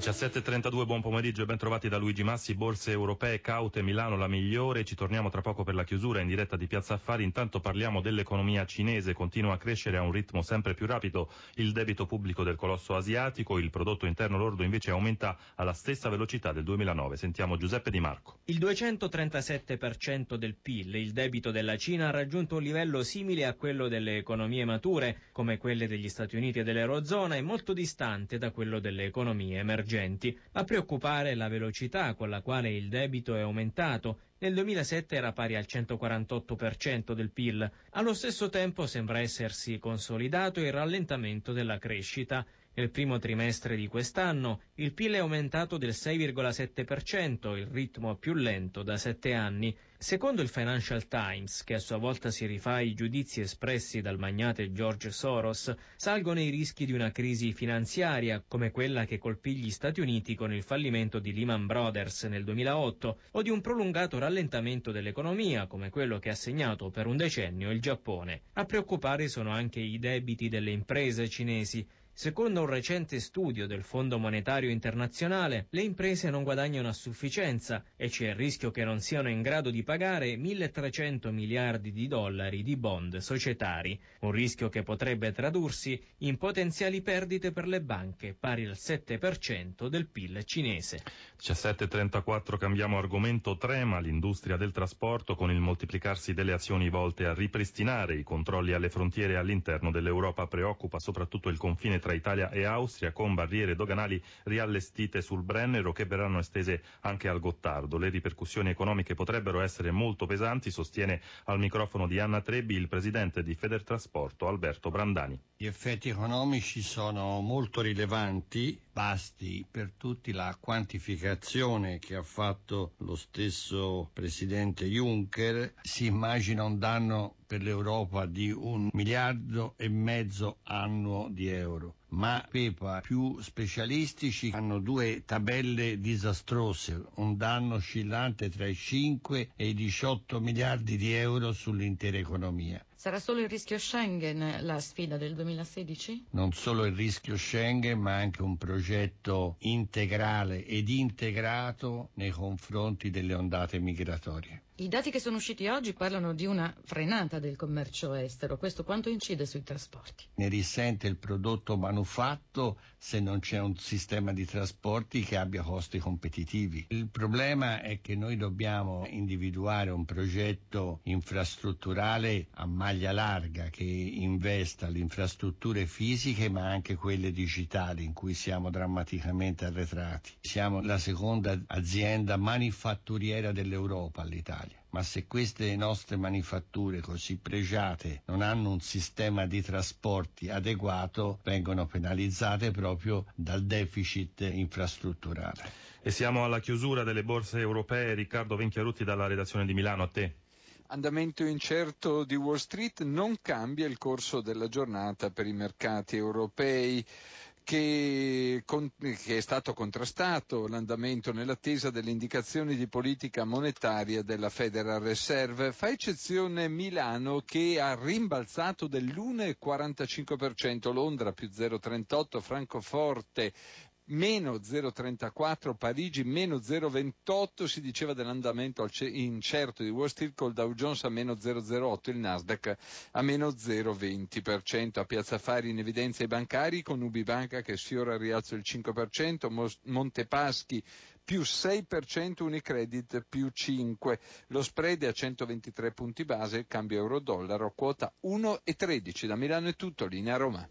17.32, buon pomeriggio e ben trovati da Luigi Massi, borse europee, caute, Milano la migliore, ci torniamo tra poco per la chiusura in diretta di Piazza Affari, intanto parliamo dell'economia cinese, continua a crescere a un ritmo sempre più rapido il debito pubblico del colosso asiatico, il prodotto interno lordo invece aumenta alla stessa velocità del 2009, sentiamo Giuseppe Di Marco. Il 237% del PIL, il debito della Cina ha raggiunto un livello simile a quello delle economie mature, come quelle degli Stati Uniti e dell'Eurozona, e molto distante da quello delle economie emergenti emergenti. A preoccupare la velocità con la quale il debito è aumentato. Nel 2007 era pari al 148% del PIL. Allo stesso tempo sembra essersi consolidato il rallentamento della crescita. Nel primo trimestre di quest'anno il PIL è aumentato del 6,7%, il ritmo più lento da sette anni. Secondo il Financial Times, che a sua volta si rifà ai giudizi espressi dal magnate George Soros, salgono i rischi di una crisi finanziaria come quella che colpì gli Stati Uniti con il fallimento di Lehman Brothers nel 2008 o di un prolungato rallentamento dell'economia come quello che ha segnato per un decennio il Giappone. A preoccupare sono anche i debiti delle imprese cinesi Secondo un recente studio del Fondo Monetario Internazionale, le imprese non guadagnano a sufficienza e c'è il rischio che non siano in grado di pagare 1.300 miliardi di dollari di bond societari, un rischio che potrebbe tradursi in potenziali perdite per le banche, pari al 7% del PIL cinese. 17.34 cambiamo argomento, trema l'industria del trasporto con il moltiplicarsi delle azioni volte a ripristinare i controlli alle frontiere all'interno dell'Europa, preoccupa soprattutto il confine tra tra Italia e Austria con barriere doganali riallestite sul Brennero che verranno estese anche al Gottardo. Le ripercussioni economiche potrebbero essere molto pesanti, sostiene al microfono di Anna Trebbi il presidente di Federtrasporto Alberto Brandani. Gli effetti economici sono molto rilevanti, basti per tutti la quantificazione che ha fatto lo stesso presidente Juncker. Si immagina un danno per l'Europa di un miliardo e mezzo annuo di euro ma Pepa più specialistici hanno due tabelle disastrose, un danno oscillante tra i 5 e i 18 miliardi di euro sull'intera economia. Sarà solo il rischio Schengen la sfida del 2016? Non solo il rischio Schengen, ma anche un progetto integrale ed integrato nei confronti delle ondate migratorie. I dati che sono usciti oggi parlano di una frenata del commercio estero. Questo quanto incide sui trasporti? Ne risente il prodotto manufatto se non c'è un sistema di trasporti che abbia costi competitivi. Il problema è che noi dobbiamo individuare un progetto infrastrutturale a maglia larga che investa le infrastrutture fisiche ma anche quelle digitali in cui siamo drammaticamente arretrati. Siamo la seconda azienda manifatturiera dell'Europa all'Italia ma se queste nostre manifatture così pregiate non hanno un sistema di trasporti adeguato, vengono penalizzate proprio dal deficit infrastrutturale. E siamo alla chiusura delle borse europee. Riccardo Venchiarutti dalla redazione di Milano, a te. Andamento incerto di Wall Street non cambia il corso della giornata per i mercati europei che, con, che, è stato contrastato l'andamento nell'attesa delle indicazioni di politica monetaria della Federal Reserve. Fa eccezione Milano che ha rimbalzato dell'1,45%, Londra più 0,38%, Francoforte meno 0,34, Parigi meno 0,28, si diceva dell'andamento incerto di Wall Street col Dow Jones a meno 0,08, il Nasdaq a meno 0,20%. A Piazza Fari in evidenza i bancari con Ubibanca che sfiora il rialzo del 5%, Montepaschi più 6%, Unicredit più 5%. Lo spread è a 123 punti base, cambio euro-dollaro, quota 1,13. Da Milano è tutto, linea Roma.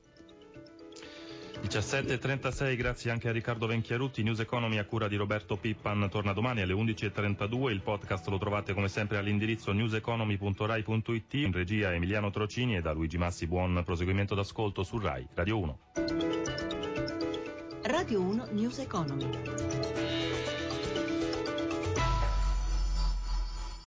17.36, grazie anche a Riccardo Venchiarutti. News Economy a cura di Roberto Pippan torna domani alle 11.32. Il podcast lo trovate come sempre all'indirizzo newseconomy.rai.it. In regia Emiliano Trocini e da Luigi Massi buon proseguimento d'ascolto su Rai Radio 1. Radio 1 News Economy.